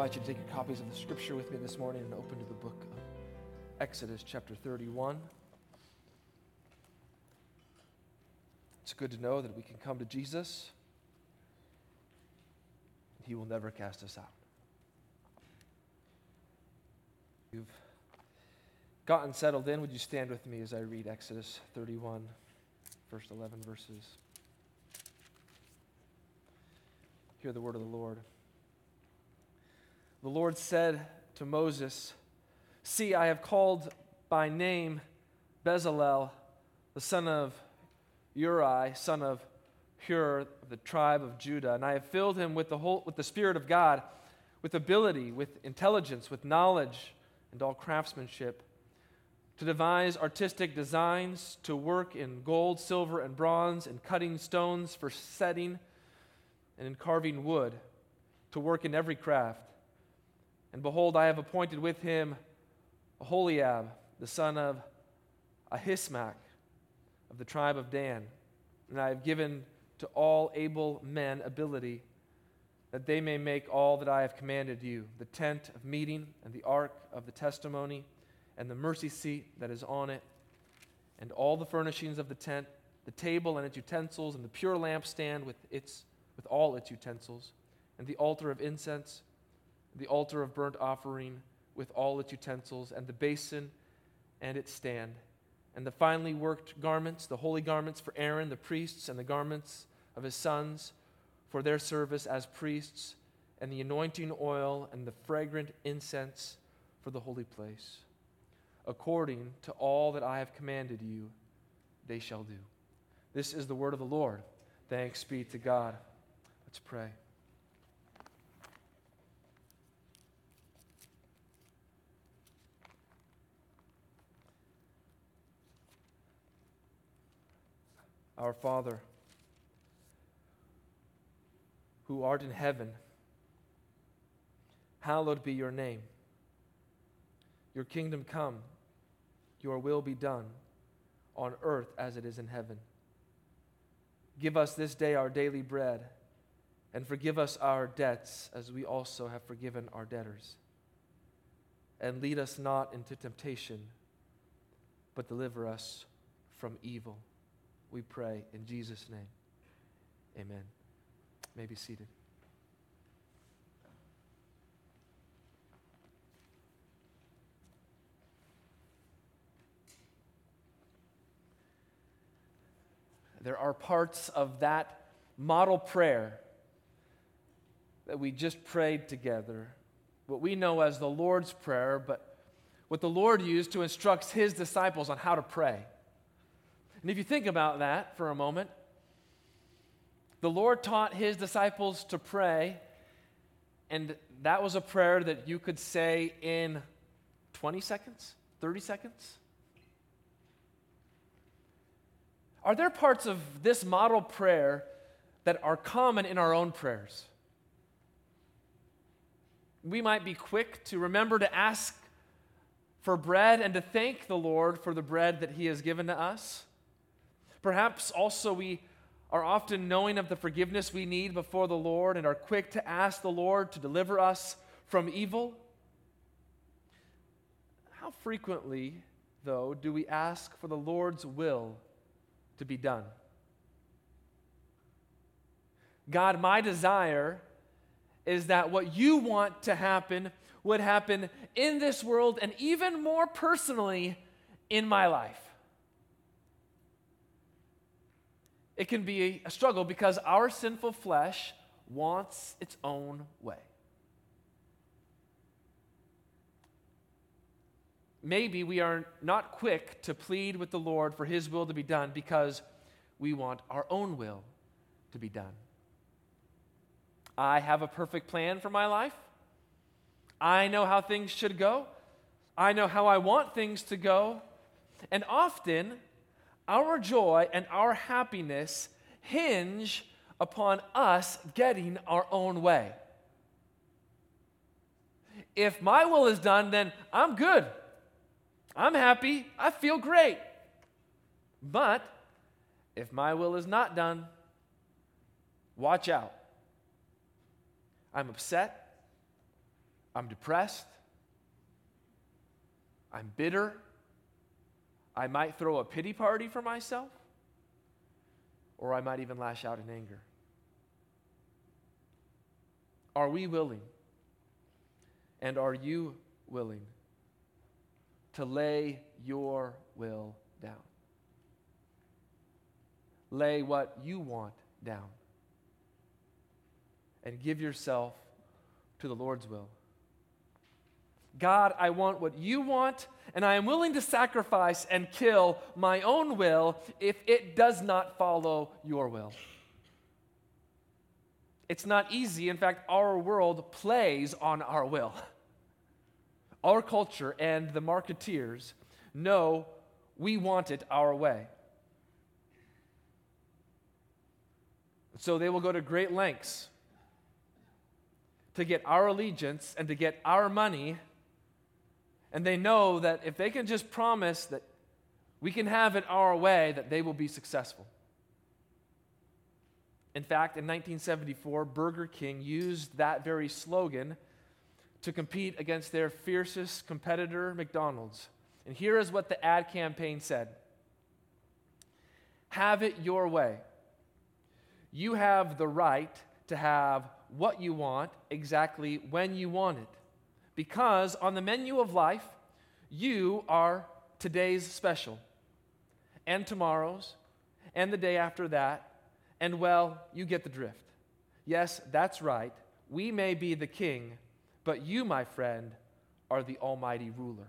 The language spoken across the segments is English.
Invite you to take your copies of the scripture with me this morning and open to the book of Exodus, chapter 31. It's good to know that we can come to Jesus and he will never cast us out. You've gotten settled in. Would you stand with me as I read Exodus 31, first 11 verses? Hear the word of the Lord. The Lord said to Moses, See, I have called by name Bezalel, the son of Uri, son of Hur, the tribe of Judah, and I have filled him with the, whole, with the Spirit of God, with ability, with intelligence, with knowledge, and all craftsmanship, to devise artistic designs, to work in gold, silver, and bronze, in cutting stones for setting, and in carving wood, to work in every craft. And behold, I have appointed with him Aholiab, the son of Ahisamach, of the tribe of Dan. And I have given to all able men ability that they may make all that I have commanded you the tent of meeting, and the ark of the testimony, and the mercy seat that is on it, and all the furnishings of the tent, the table and its utensils, and the pure lampstand with, its, with all its utensils, and the altar of incense the altar of burnt offering with all its utensils, and the basin and its stand, and the finely worked garments, the holy garments for Aaron, the priests, and the garments of his sons for their service as priests, and the anointing oil and the fragrant incense for the holy place. According to all that I have commanded you, they shall do. This is the word of the Lord. Thanks be to God. Let's pray. Our Father, who art in heaven, hallowed be your name. Your kingdom come, your will be done on earth as it is in heaven. Give us this day our daily bread, and forgive us our debts as we also have forgiven our debtors. And lead us not into temptation, but deliver us from evil we pray in Jesus' name. Amen. You may be seated. There are parts of that model prayer that we just prayed together, what we know as the Lord's Prayer, but what the Lord used to instruct his disciples on how to pray. And if you think about that for a moment, the Lord taught his disciples to pray, and that was a prayer that you could say in 20 seconds, 30 seconds. Are there parts of this model prayer that are common in our own prayers? We might be quick to remember to ask for bread and to thank the Lord for the bread that He has given to us. Perhaps also we are often knowing of the forgiveness we need before the Lord and are quick to ask the Lord to deliver us from evil. How frequently, though, do we ask for the Lord's will to be done? God, my desire is that what you want to happen would happen in this world and even more personally in my life. It can be a struggle because our sinful flesh wants its own way. Maybe we are not quick to plead with the Lord for His will to be done because we want our own will to be done. I have a perfect plan for my life. I know how things should go. I know how I want things to go. And often, our joy and our happiness hinge upon us getting our own way. If my will is done, then I'm good. I'm happy. I feel great. But if my will is not done, watch out. I'm upset. I'm depressed. I'm bitter. I might throw a pity party for myself, or I might even lash out in anger. Are we willing? And are you willing to lay your will down? Lay what you want down and give yourself to the Lord's will. God, I want what you want, and I am willing to sacrifice and kill my own will if it does not follow your will. It's not easy. In fact, our world plays on our will. Our culture and the marketeers know we want it our way. So they will go to great lengths to get our allegiance and to get our money. And they know that if they can just promise that we can have it our way, that they will be successful. In fact, in 1974, Burger King used that very slogan to compete against their fiercest competitor, McDonald's. And here is what the ad campaign said Have it your way. You have the right to have what you want exactly when you want it. Because on the menu of life, you are today's special, and tomorrow's, and the day after that, and well, you get the drift. Yes, that's right. We may be the king, but you, my friend, are the almighty ruler.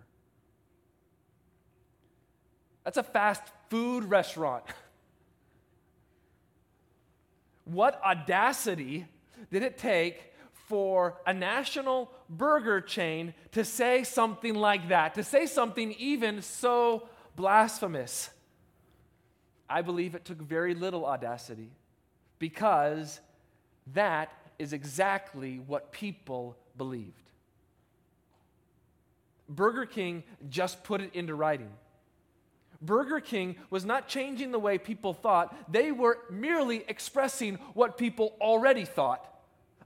That's a fast food restaurant. what audacity did it take for a national burger chain to say something like that, to say something even so blasphemous? I believe it took very little audacity because that is exactly what people believed. Burger King just put it into writing. Burger King was not changing the way people thought, they were merely expressing what people already thought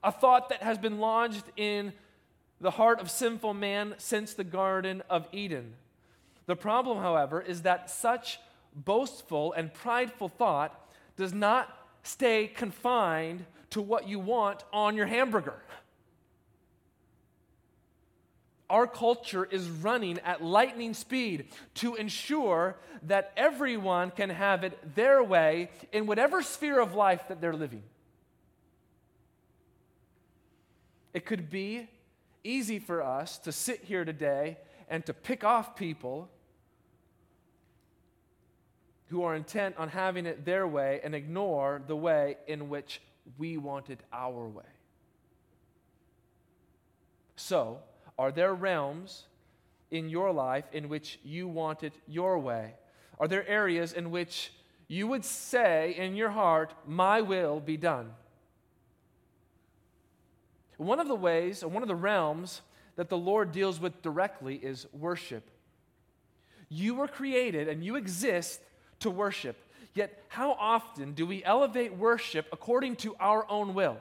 a thought that has been lodged in the heart of sinful man since the Garden of Eden. The problem, however, is that such boastful and prideful thought does not stay confined to what you want on your hamburger. Our culture is running at lightning speed to ensure that everyone can have it their way in whatever sphere of life that they're living. It could be easy for us to sit here today and to pick off people who are intent on having it their way and ignore the way in which we want it our way. So, are there realms in your life in which you want it your way? Are there areas in which you would say in your heart, My will be done? One of the ways, or one of the realms that the Lord deals with directly is worship. You were created and you exist to worship. Yet, how often do we elevate worship according to our own will?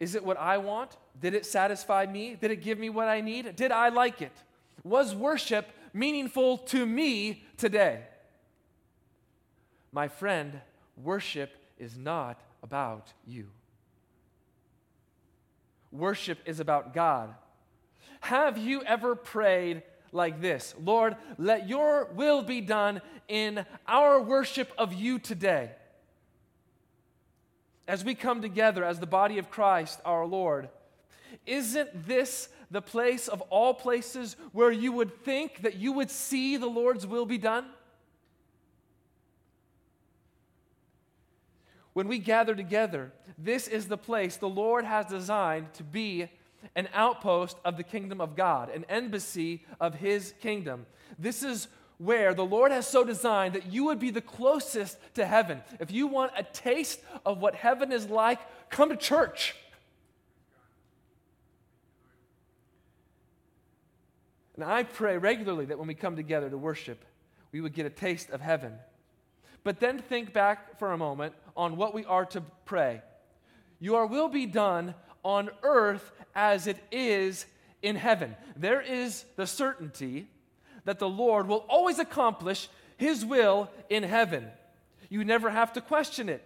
Is it what I want? Did it satisfy me? Did it give me what I need? Did I like it? Was worship meaningful to me today? My friend, worship is not about you. worship is about God. Have you ever prayed like this Lord, let your will be done in our worship of you today? As we come together as the body of Christ, our Lord, isn't this the place of all places where you would think that you would see the Lord's will be done? When we gather together, this is the place the Lord has designed to be an outpost of the kingdom of God, an embassy of his kingdom. This is where the Lord has so designed that you would be the closest to heaven. If you want a taste of what heaven is like, come to church. And I pray regularly that when we come together to worship, we would get a taste of heaven. But then think back for a moment on what we are to pray. Your will be done on earth as it is in heaven. There is the certainty that the Lord will always accomplish his will in heaven. You never have to question it.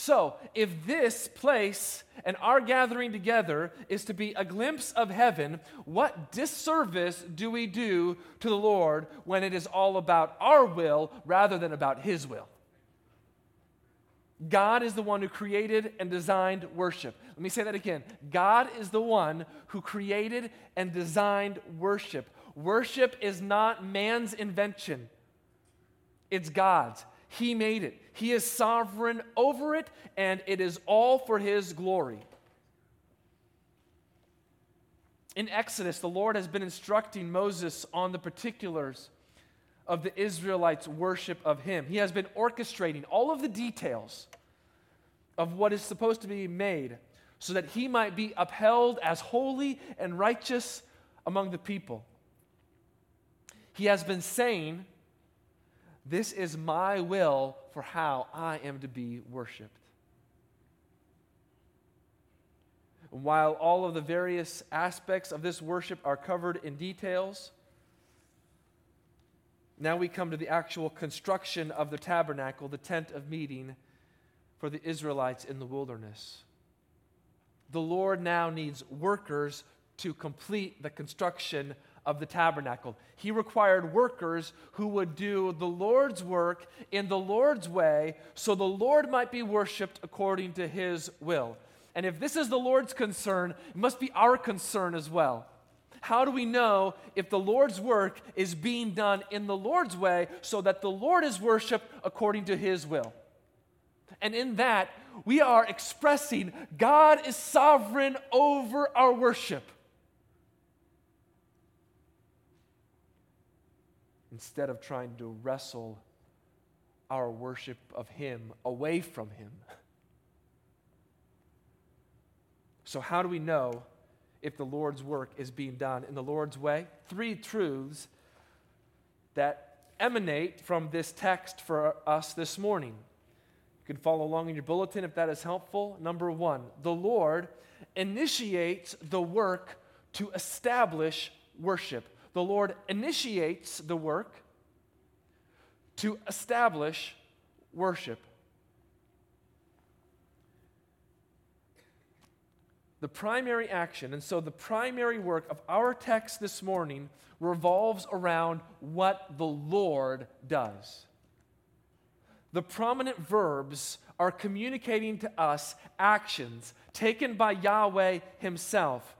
So, if this place and our gathering together is to be a glimpse of heaven, what disservice do we do to the Lord when it is all about our will rather than about His will? God is the one who created and designed worship. Let me say that again. God is the one who created and designed worship. Worship is not man's invention, it's God's. He made it, He is sovereign over it, and it is all for His glory. In Exodus, the Lord has been instructing Moses on the particulars of the Israelites' worship of Him. He has been orchestrating all of the details of what is supposed to be made so that He might be upheld as holy and righteous among the people. He has been saying, This is my will for how I am to be worshiped. While all of the various aspects of this worship are covered in details, now we come to the actual construction of the tabernacle, the tent of meeting for the Israelites in the wilderness. The Lord now needs workers to complete the construction of the tabernacle. He required workers who would do the Lord's work in the Lord's way so the Lord might be worshiped according to his will. And if this is the Lord's concern, it must be our concern as well. How do we know if the Lord's work is being done in the Lord's way so that the Lord is worshiped according to his will? And in that, we are expressing God is sovereign over our worship. Instead of trying to wrestle our worship of Him away from Him. So, how do we know if the Lord's work is being done in the Lord's way? Three truths that emanate from this text for us this morning. You can follow along in your bulletin if that is helpful. Number one, the Lord initiates the work to establish worship. The Lord initiates the work to establish worship. the primary action. And so the primary work of our text this morning revolves around what the Lord does. The prominent verbs are communicating to us actions taken by Yahweh Himself.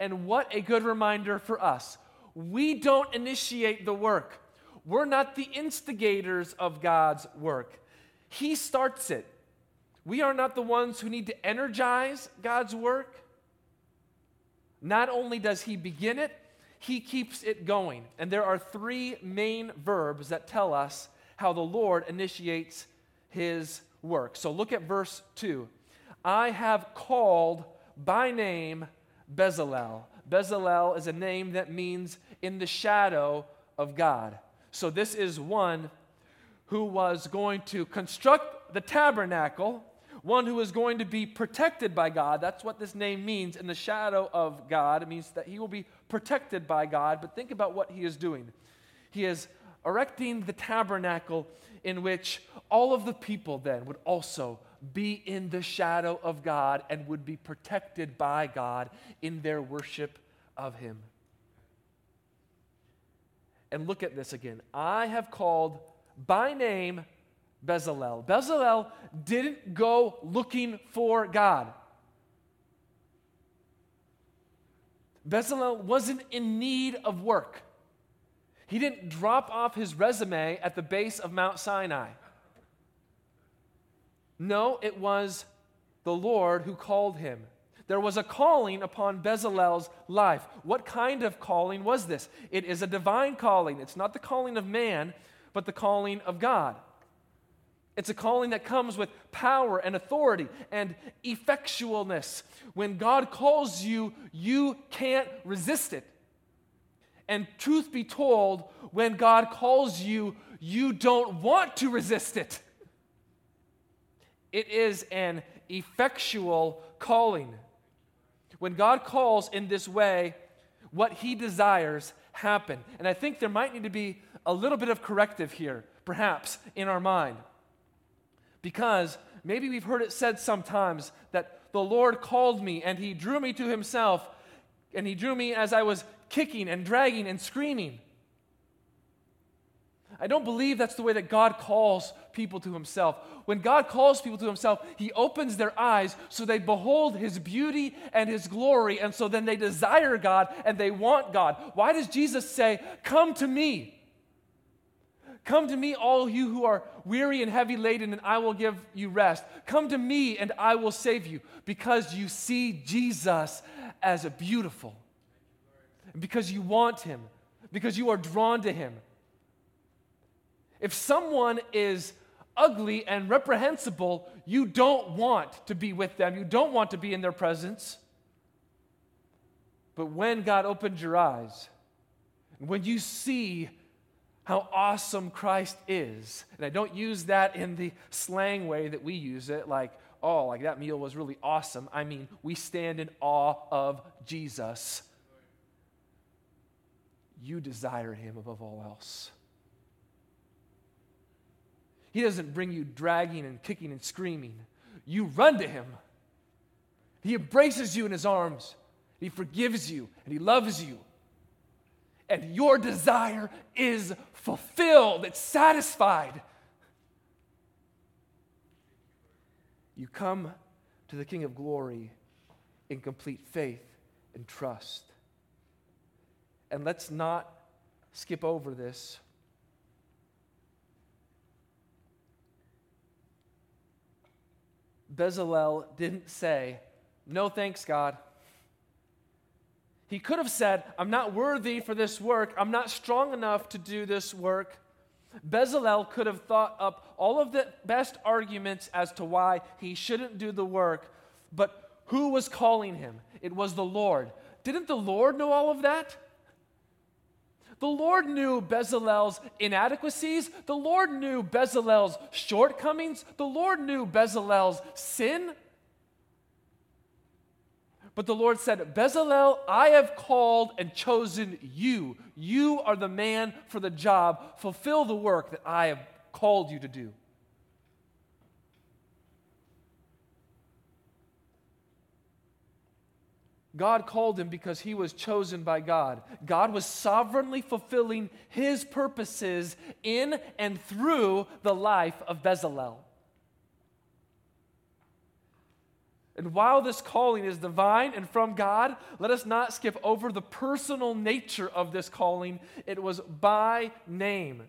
And what a good reminder for us. We don't initiate the work, we're not the instigators of God's work. He starts it. We are not the ones who need to energize God's work. Not only does he begin it, he keeps it going. And there are three main verbs that tell us how the Lord initiates his work. So look at verse 2. I have called by name Bezalel. Bezalel is a name that means in the shadow of God. So this is one who was going to construct the tabernacle one who is going to be protected by God. That's what this name means in the shadow of God. It means that he will be protected by God. But think about what he is doing. He is erecting the tabernacle in which all of the people then would also be in the shadow of God and would be protected by God in their worship of Him. And look at this again. I have called by name Bezalel. Bezalel didn't go looking for God. Bezalel wasn't in need of work. He didn't drop off his resume at the base of Mount Sinai. No, it was the Lord who called him. There was a calling upon Bezalel's life. What kind of calling was this? It is a divine calling. It's not the calling of man, but the calling of God. It's a calling that comes with power and authority and effectualness. When God calls you, you can't resist it. And truth be told, when God calls you, you don't want to resist it. It is an effectual calling. When God calls in this way, what he desires happen. And I think there might need to be a little bit of corrective here, perhaps, in our mind. Because maybe we've heard it said sometimes that the Lord called me and he drew me to himself, and he drew me as I was kicking and dragging and screaming. I don't believe that's the way that God calls people to himself. When God calls people to himself, he opens their eyes so they behold his beauty and his glory, and so then they desire God and they want God. Why does Jesus say, Come to me? Come to me, all you who are weary and heavy laden, and I will give you rest. Come to me, and I will save you, because you see Jesus as a beautiful, because you want him, because you are drawn to him. If someone is ugly and reprehensible, you don't want to be with them. You don't want to be in their presence. But when God opens your eyes, when you see how awesome Christ is, and I don't use that in the slang way that we use it, like, oh, like that meal was really awesome. I mean, we stand in awe of Jesus. You desire him above all else. He doesn't bring you dragging and kicking and screaming. You run to Him. He embraces you in His arms. He forgives you and He loves you. And your desire is fulfilled, it's satisfied. You come to the King of glory in complete faith and trust. And let's not skip over this Bezalel didn't say, No thanks, God. He could have said, I'm not worthy for this work. I'm not strong enough to do this work. Bezalel could have thought up all of the best arguments as to why he shouldn't do the work. But who was calling him? It was the Lord. Didn't the Lord know all of that? The Lord knew Bezalel's inadequacies. The Lord knew Bezalel's shortcomings. The Lord knew Bezalel's sin. But the Lord said, Bezalel, I have called and chosen you. You are the man for the job. Fulfill the work that I have called you to do. God called him because he was chosen by God. God was sovereignly fulfilling his purposes in and through the life of Bezalel. And while this calling is divine and from God, let us not skip over the personal nature of this calling. It was by name.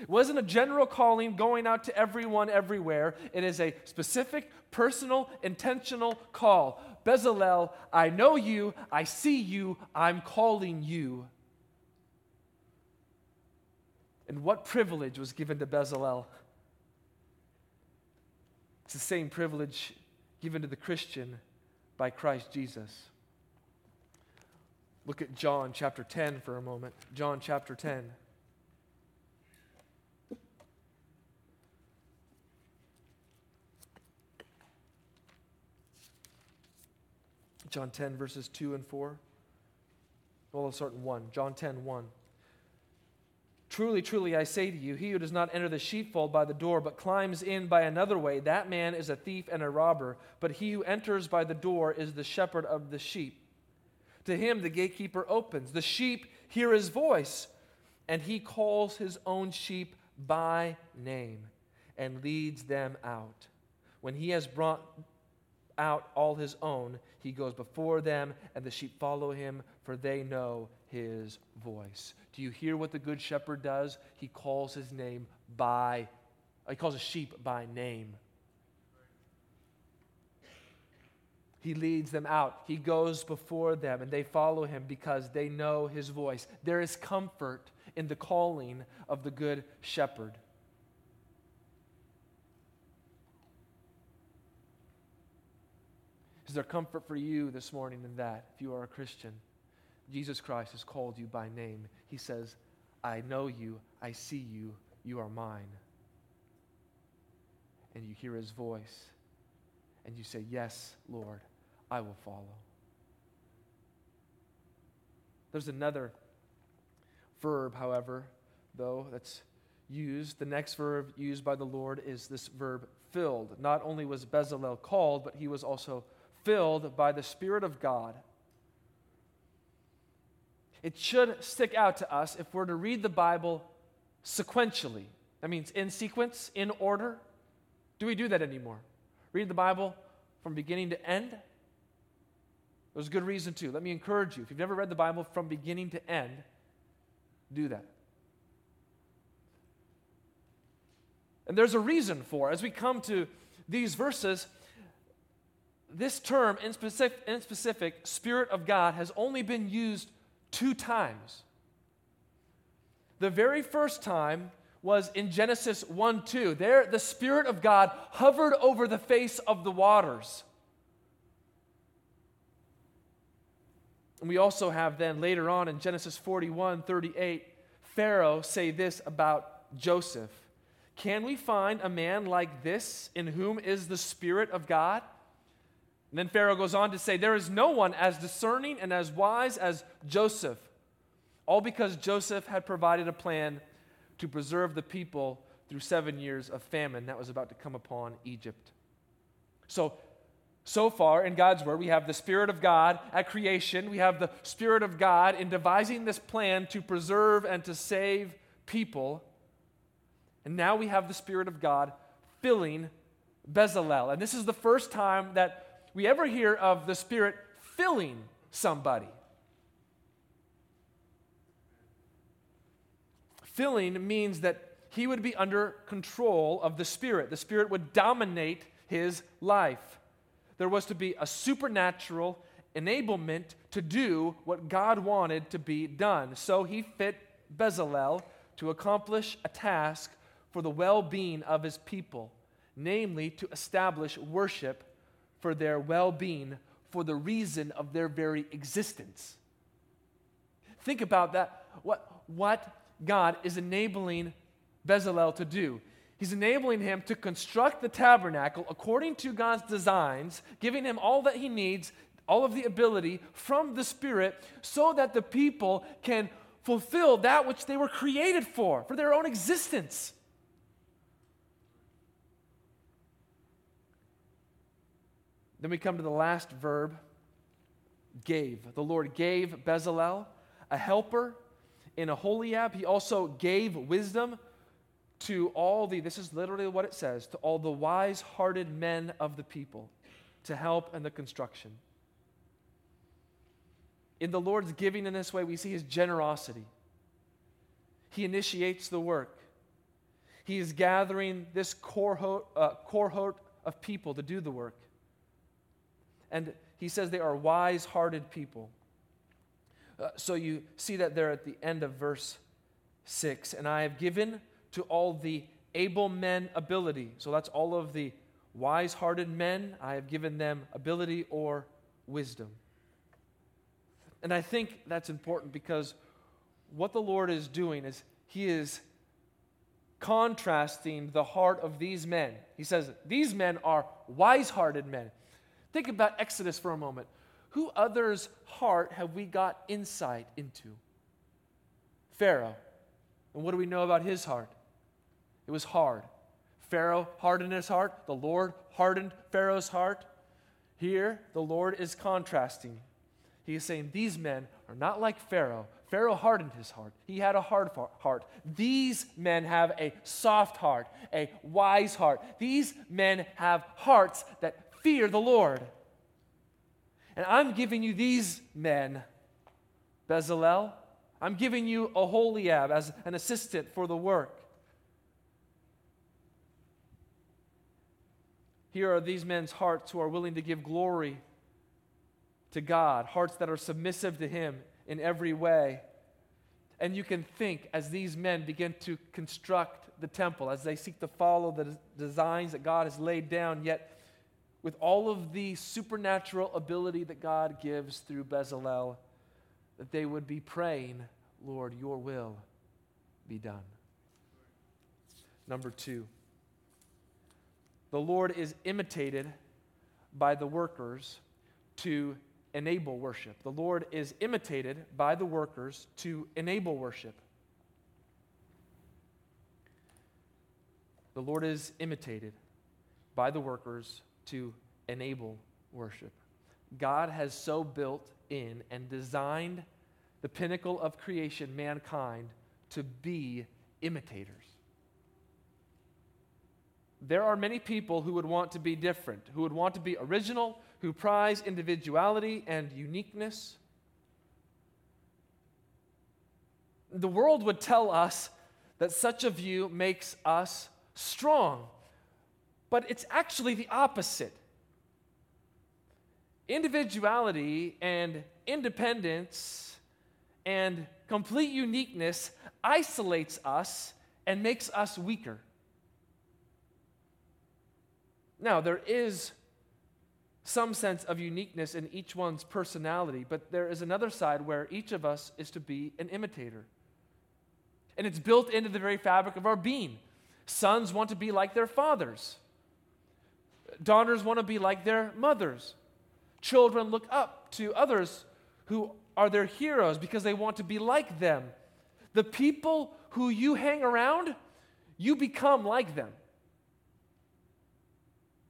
It wasn't a general calling going out to everyone everywhere. It is a specific, personal, intentional call. Bezalel, I know you, I see you, I'm calling you. And what privilege was given to Bezalel? It's the same privilege given to the Christian by Christ Jesus. Look at John chapter 10 for a moment. John chapter 10. John 10, verses 2 and 4. Well, let's start in 1. John 10, 1. Truly, truly, I say to you, he who does not enter the sheepfold by the door, but climbs in by another way, that man is a thief and a robber. But he who enters by the door is the shepherd of the sheep. To him the gatekeeper opens. The sheep hear his voice, and he calls his own sheep by name and leads them out. When he has brought out all his own, he goes before them, and the sheep follow him, for they know his voice. Do you hear what the good shepherd does? He calls his name by, uh, he calls a sheep by name. He leads them out. He goes before them, and they follow him because they know his voice. There is comfort in the calling of the good shepherd. Is there comfort for you this morning in that, if you are a Christian? Jesus Christ has called you by name. He says, I know you, I see you, you are mine. And you hear his voice, and you say, Yes, Lord, I will follow. There's another verb, however, though, that's used. The next verb used by the Lord is this verb filled. Not only was Bezalel called, but he was also filled by the Spirit of God it should stick out to us if we're to read the Bible sequentially. That means in sequence, in order. Do we do that anymore? Read the Bible from beginning to end? There's a good reason to. Let me encourage you. If you've never read the Bible from beginning to end, do that. And there's a reason for. As we come to these verses, this term in specific, in specific, Spirit of God, has only been used two times. The very first time was in Genesis 1 2. There, the Spirit of God hovered over the face of the waters. And we also have then later on in Genesis 41 38, Pharaoh say this about Joseph Can we find a man like this in whom is the Spirit of God? And then Pharaoh goes on to say, There is no one as discerning and as wise as Joseph. All because Joseph had provided a plan to preserve the people through seven years of famine that was about to come upon Egypt. So, so far in God's Word, we have the Spirit of God at creation. We have the Spirit of God in devising this plan to preserve and to save people. And now we have the Spirit of God filling Bezalel. And this is the first time that we ever hear of the Spirit filling somebody. Filling means that he would be under control of the Spirit. The Spirit would dominate his life. There was to be a supernatural enablement to do what God wanted to be done. So he fit Bezalel to accomplish a task for the well being of his people, namely to establish worship for their well being, for the reason of their very existence. Think about that. What, what God is enabling Bezalel to do. He's enabling him to construct the tabernacle according to God's designs, giving him all that he needs, all of the ability from the Spirit, so that the people can fulfill that which they were created for, for their own existence. Then we come to the last verb, gave. The Lord gave Bezalel a helper in Aholiab. He also gave wisdom to all the, this is literally what it says, to all the wise hearted men of the people to help in the construction. In the Lord's giving in this way, we see his generosity. He initiates the work. He is gathering this cohort, uh, cohort of people to do the work. And he says they are wise hearted people. Uh, so you see that there at the end of verse 6. And I have given to all the able men ability. So that's all of the wise hearted men. I have given them ability or wisdom. And I think that's important because what the Lord is doing is He is contrasting the heart of these men. He says, These men are wise hearted men. Think about Exodus for a moment. Who other's heart have we got insight into? Pharaoh. And what do we know about his heart? It was hard. Pharaoh hardened his heart, the Lord hardened Pharaoh's heart. Here, the Lord is contrasting. He is saying, These men are not like Pharaoh. Pharaoh hardened his heart. He had a hard heart. These men have a soft heart, a wise heart. These men have hearts that fear the Lord. And I'm giving you these men, Bezalel. I'm giving you Aholiab as an assistant for the work. Here are these men's hearts who are willing to give glory to God, hearts that are submissive to Him in every way. And you can think as these men begin to construct the temple, as they seek to follow the designs that God has laid down, yet with all of the supernatural ability that God gives through Bezalel, that they would be praying, Lord, your will be done. Number two, the Lord is imitated by the workers to enable worship. The Lord is imitated by the workers to enable worship. The Lord is imitated by the workers to enable worship. God has so built in and designed the pinnacle of creation, mankind, to be imitators. There are many people who would want to be different, who would want to be original, who prize individuality and uniqueness. The world would tell us that such a view makes us strong, but it's actually the opposite. Individuality and independence and complete uniqueness isolates us and makes us weaker. Now, there is some sense of uniqueness in each one's personality, but there is another side where each of us is to be an imitator. And it's built into the very fabric of our being. Sons want to be like their fathers, daughters want to be like their mothers. Children look up to others who are their heroes because they want to be like them. The people who you hang around, you become like them.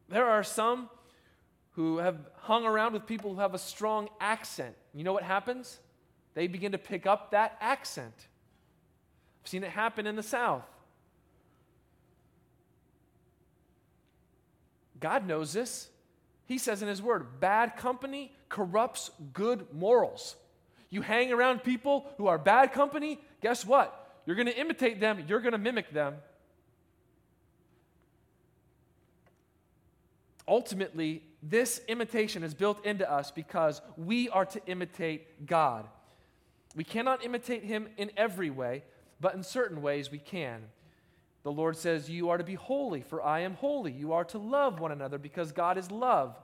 There are some who have hung around with people who have a strong accent. You know what happens? They begin to pick up that accent. I've seen it happen in the South. God knows this. He says in His Word, bad company corrupts good morals. You hang around people who are bad company, guess what? You're going to imitate them, you're going to mimic them. Ultimately, this imitation is built into us because we are to imitate God. We cannot imitate Him in every way, but in certain ways we can. The Lord says, You are to be holy, for I am holy. You are to love one another because God is love.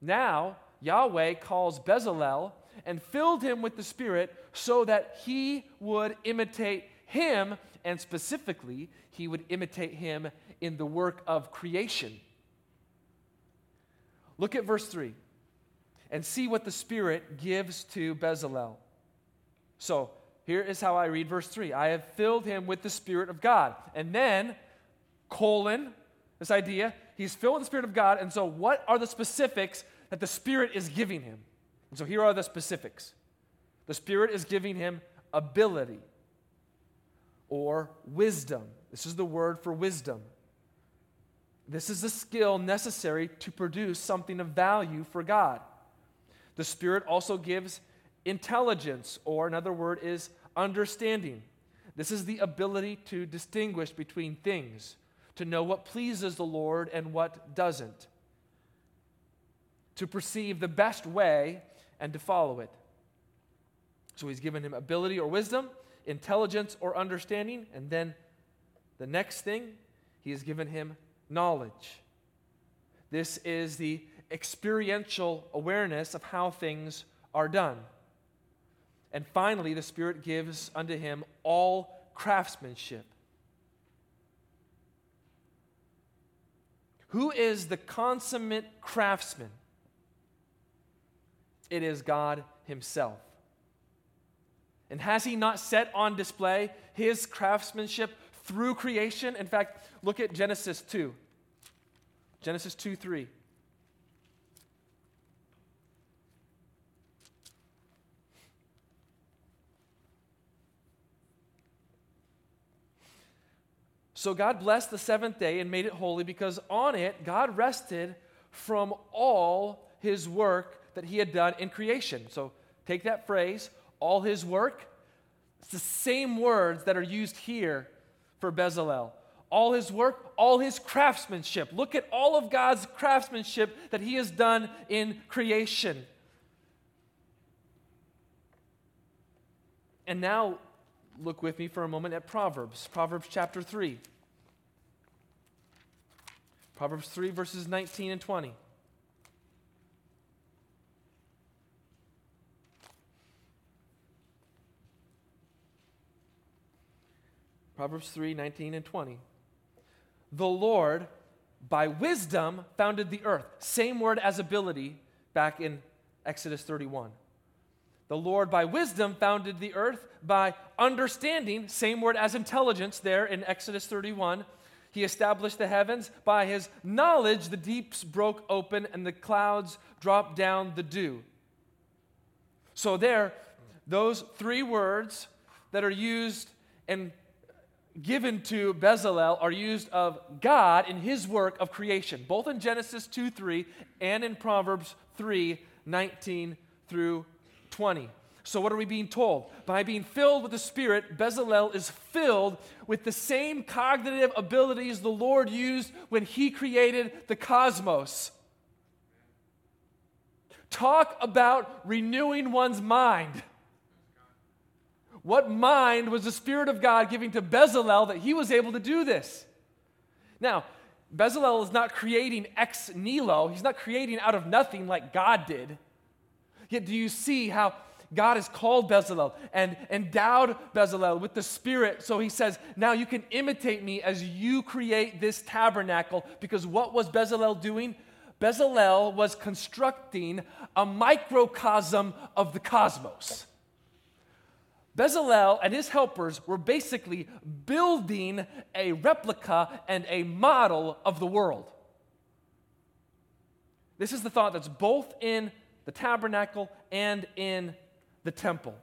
Now, Yahweh calls Bezalel and filled him with the Spirit so that he would imitate him, and specifically, he would imitate him in the work of creation. Look at verse 3 and see what the Spirit gives to Bezalel. So, here is how I read verse 3 I have filled him with the Spirit of God. And then, colon, this idea, he's filled with the Spirit of God. And so, what are the specifics that the Spirit is giving him? And so, here are the specifics the Spirit is giving him ability or wisdom. This is the word for wisdom. This is the skill necessary to produce something of value for God. The Spirit also gives intelligence, or another word is understanding. This is the ability to distinguish between things, to know what pleases the Lord and what doesn't, to perceive the best way and to follow it. So he's given him ability or wisdom, intelligence or understanding, and then the next thing, he has given him knowledge. This is the experiential awareness of how things are done. And finally, the Spirit gives unto him all craftsmanship. Who is the consummate craftsman? It is God Himself. And has he not set on display his craftsmanship through creation? In fact, look at Genesis 2. Genesis 2 3. So God blessed the seventh day and made it holy because on it God rested from all his work that he had done in creation. So take that phrase, all his work. It's the same words that are used here for Bezalel. All his work, all his craftsmanship. Look at all of God's craftsmanship that he has done in creation. And now look with me for a moment at Proverbs, Proverbs chapter 3. Proverbs 3, verses 19 and 20. Proverbs 3 19 and 20. The Lord, by wisdom, founded the earth. Same word as ability back in Exodus 31. The Lord, by wisdom, founded the earth. By understanding, same word as intelligence there in Exodus 31. He established the heavens. By his knowledge, the deeps broke open and the clouds dropped down the dew. So, there, those three words that are used and given to Bezalel are used of God in his work of creation, both in Genesis 2 3 and in Proverbs 3 19 through 20. So, what are we being told? By being filled with the Spirit, Bezalel is filled with the same cognitive abilities the Lord used when he created the cosmos. Talk about renewing one's mind. What mind was the Spirit of God giving to Bezalel that he was able to do this? Now, Bezalel is not creating ex nihilo, he's not creating out of nothing like God did. Yet, do you see how God has called Bezalel and endowed Bezalel with the Spirit? So he says, Now you can imitate me as you create this tabernacle. Because what was Bezalel doing? Bezalel was constructing a microcosm of the cosmos. Bezalel and his helpers were basically building a replica and a model of the world. This is the thought that's both in the tabernacle and in the temple.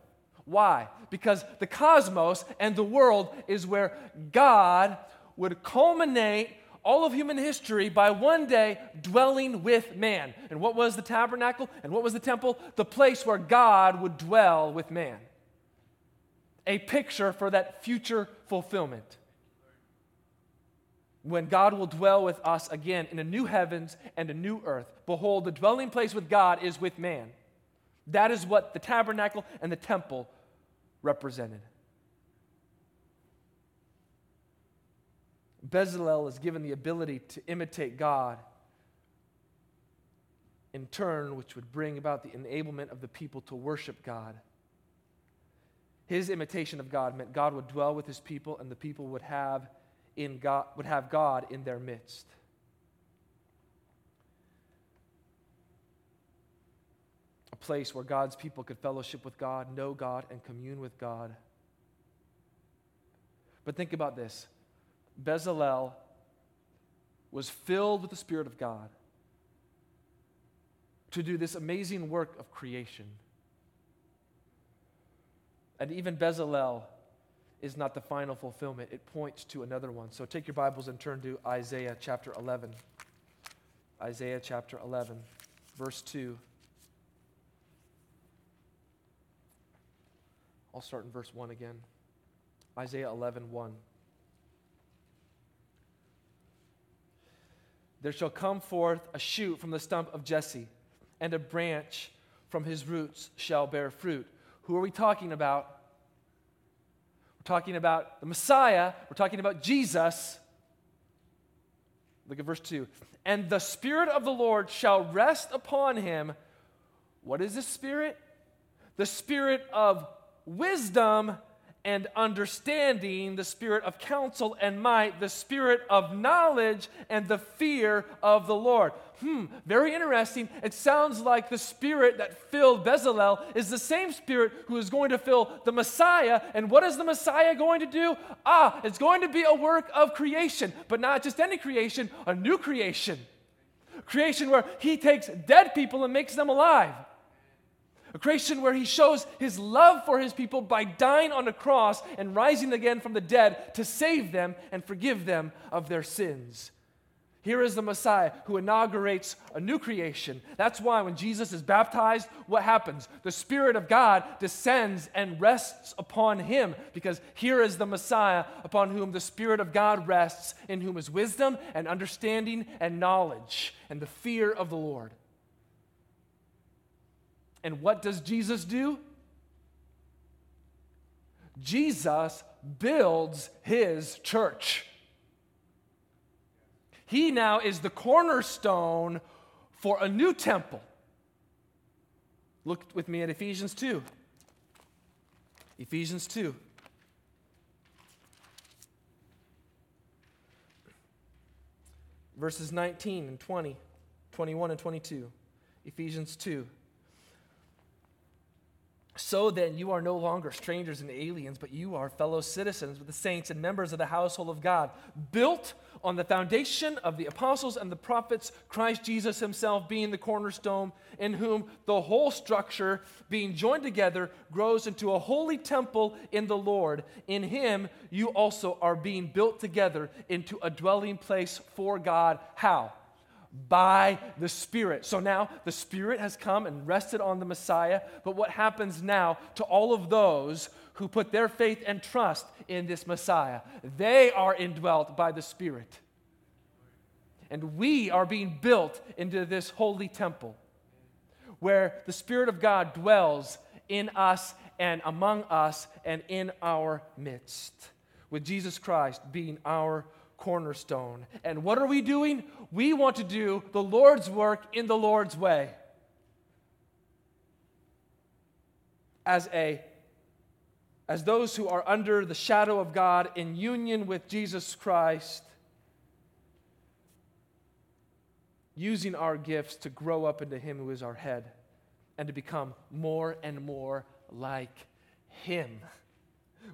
Why? Because the cosmos and the world is where God would culminate all of human history by one day dwelling with man. And what was the tabernacle and what was the temple? The place where God would dwell with man a picture for that future fulfillment. When God will dwell with us again in a new heavens and a new earth. Behold, the dwelling place with God is with man. That is what the tabernacle and the temple represented. Bezalel is given the ability to imitate God in turn, which would bring about the enablement of the people to worship God. His imitation of God meant God would dwell with his people and the people would have, in God, would have God in their midst. A place where God's people could fellowship with God, know God, and commune with God. But think about this Bezalel was filled with the Spirit of God to do this amazing work of creation. And even Bezalel is not the final fulfillment, it points to another one. So take your Bibles and turn to Isaiah chapter 11. Isaiah chapter 11, verse 2. I'll start in verse 1 again. Isaiah 11, 1. There shall come forth a shoot from the stump of Jesse, and a branch from his roots shall bear fruit. Who are we talking about? We're talking about the Messiah. We're talking about Jesus. Look at verse 2. And the Spirit of the Lord shall rest upon him. What is this Spirit? The Spirit of wisdom and understanding, the spirit of counsel and might, the spirit of knowledge and the fear of the Lord. Hmm, very interesting. It sounds like the spirit that filled Bezalel is the same spirit who is going to fill the Messiah. And what is the Messiah going to do? Ah, it's going to be a work of creation, but not just any creation, a new creation. Creation where he takes dead people and makes them alive a creation where he shows his love for his people by dying on the cross and rising again from the dead to save them and forgive them of their sins. Here is the Messiah who inaugurates a new creation. That's why when Jesus is baptized, what happens? The Spirit of God descends and rests upon him because here is the Messiah upon whom the Spirit of God rests, in whom is wisdom and understanding and knowledge and the fear of the Lord. And what does Jesus do? Jesus builds his church. He now is the cornerstone for a new temple. Look with me at Ephesians 2. Ephesians 2. Verses 19 and 20, 21 and 22. Ephesians 2. So then, you are no longer strangers and aliens, but you are fellow citizens with the saints and members of the household of God, built on the foundation of the apostles and the prophets, Christ Jesus himself being the cornerstone, in whom the whole structure, being joined together, grows into a holy temple in the Lord. In him, you also are being built together into a dwelling place for God. How? By the Spirit. So now the Spirit has come and rested on the Messiah. But what happens now to all of those who put their faith and trust in this Messiah? They are indwelt by the Spirit. And we are being built into this holy temple where the Spirit of God dwells in us and among us and in our midst, with Jesus Christ being our cornerstone. And what are we doing? We want to do the Lord's work in the Lord's way. As a as those who are under the shadow of God in union with Jesus Christ, using our gifts to grow up into Him who is our head and to become more and more like Him.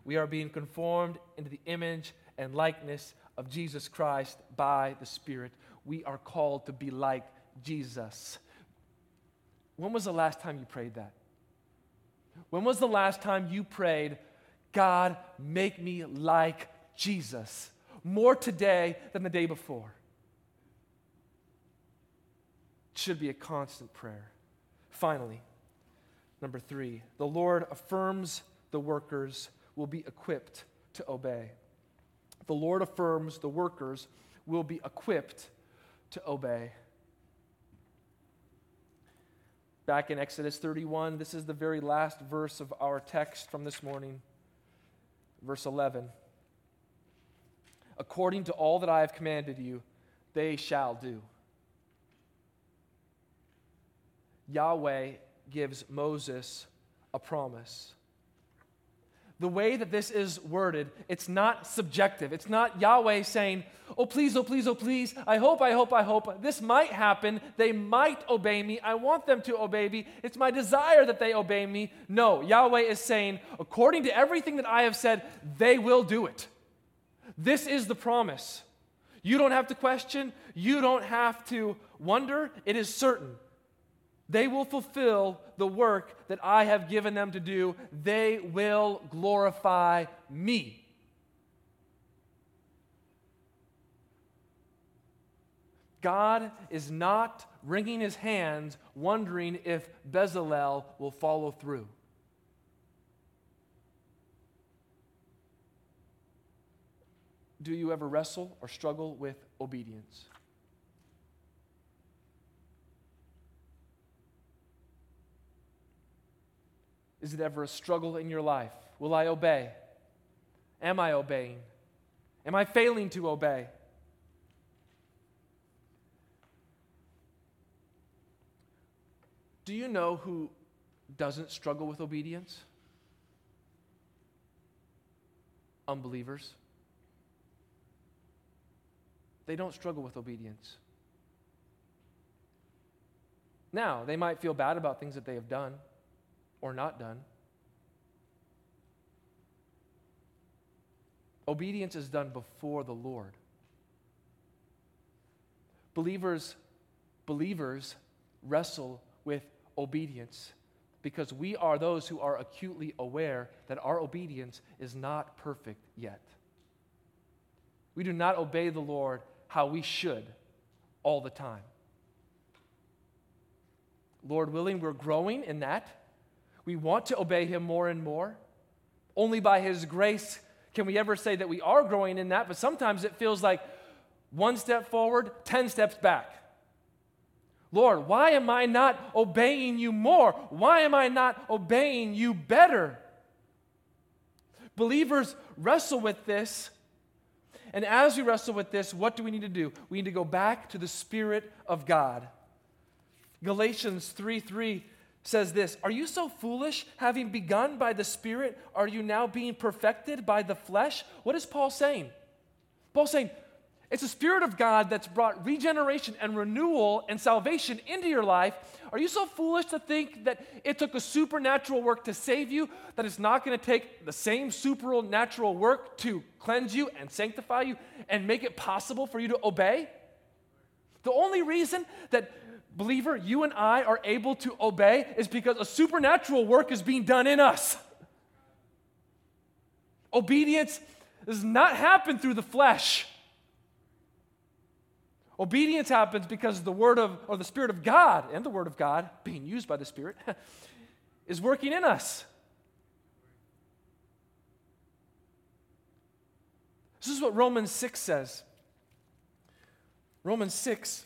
We are being conformed into the image and likeness of Jesus Christ by the Spirit. We are called to be like Jesus. When was the last time you prayed that? When was the last time you prayed, God, make me like Jesus? More today than the day before. It should be a constant prayer. Finally, number three, the Lord affirms the workers will be equipped to obey the Lord affirms the workers will be equipped to obey. Back in Exodus 31, this is the very last verse of our text from this morning, verse 11. According to all that I have commanded you, they shall do. Yahweh gives Moses a promise the way that this is worded, it's not subjective. It's not Yahweh saying, Oh, please, oh, please, oh, please. I hope, I hope, I hope. This might happen. They might obey me. I want them to obey me. It's my desire that they obey me. No, Yahweh is saying, according to everything that I have said, they will do it. This is the promise. You don't have to question, you don't have to wonder. It is certain. They will fulfill the work that I have given them to do. They will glorify me. God is not wringing his hands wondering if Bezalel will follow through. Do you ever wrestle or struggle with obedience? Is it ever a struggle in your life? Will I obey? Am I obeying? Am I failing to obey? Do you know who doesn't struggle with obedience? unbelievers. They don't struggle with obedience. Now, they might feel bad about things that they have done or not done. Obedience is done before the Lord. Believers, believers wrestle with obedience because we are those who are acutely aware that our obedience is not perfect yet. We do not obey the Lord how we should all the time. Lord willing, we're growing in that. We want to obey Him more and more. Only by His grace can we ever say that we are growing in that, but sometimes it feels like one step forward, 10 steps back. Lord, why am I not obeying you more? Why am I not obeying you better? Believers wrestle with this. And as we wrestle with this, what do we need to do? We need to go back to the Spirit of God. Galatians 3 3 says this Are you so foolish? Having begun by the Spirit, are you now being perfected by the flesh? What is Paul saying? Paul's saying, it's the Spirit of God that's brought regeneration and renewal and salvation into your life. Are you so foolish to think that it took a supernatural work to save you, that it's not going to take the same supernatural work to cleanse you and sanctify you and make it possible for you to obey? The only reason that, believer, you and I are able to obey is because a supernatural work is being done in us. Obedience does not happen through the flesh. Obedience happens because the word of or the spirit of God and the word of God being used by the spirit is working in us. This is what Romans 6 says. Romans 6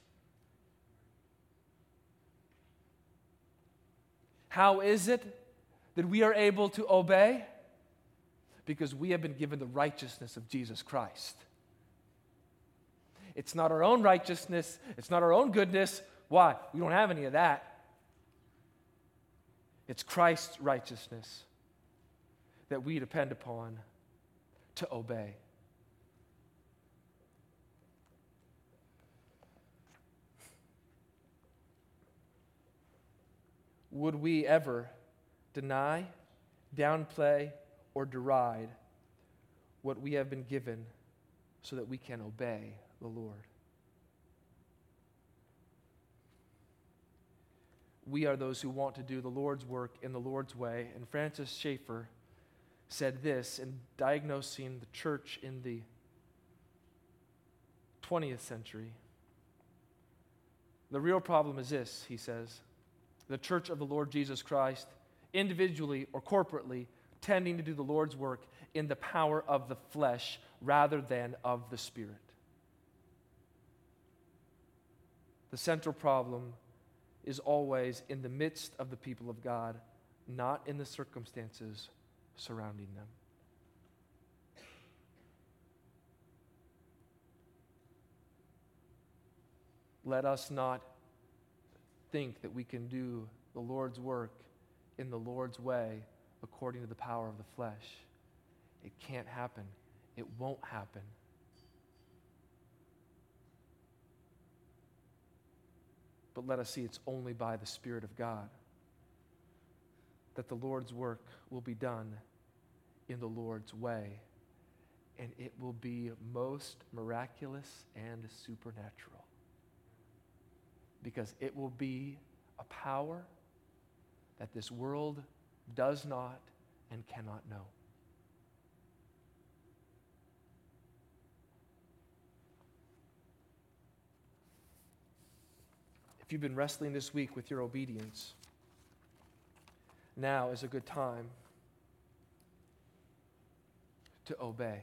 How is it that we are able to obey? Because we have been given the righteousness of Jesus Christ. It's not our own righteousness, it's not our own goodness. Why? We don't have any of that. It's Christ's righteousness that we depend upon to obey. Would we ever deny, downplay, or deride what we have been given so that we can obey the Lord. We are those who want to do the Lord's work in the Lord's way. And Francis Schaeffer said this in diagnosing the church in the 20th century. The real problem is this, he says the church of the Lord Jesus Christ, individually or corporately, tending to do the Lord's work in the power of the flesh rather than of the Spirit. The central problem is always in the midst of the people of God, not in the circumstances surrounding them. Let us not think that we can do the Lord's work in the Lord's way according to the power of the flesh. It can't happen. It won't happen. But let us see it's only by the Spirit of God that the Lord's work will be done in the Lord's way. And it will be most miraculous and supernatural. Because it will be a power that this world does not and cannot know. If you've been wrestling this week with your obedience, now is a good time to obey.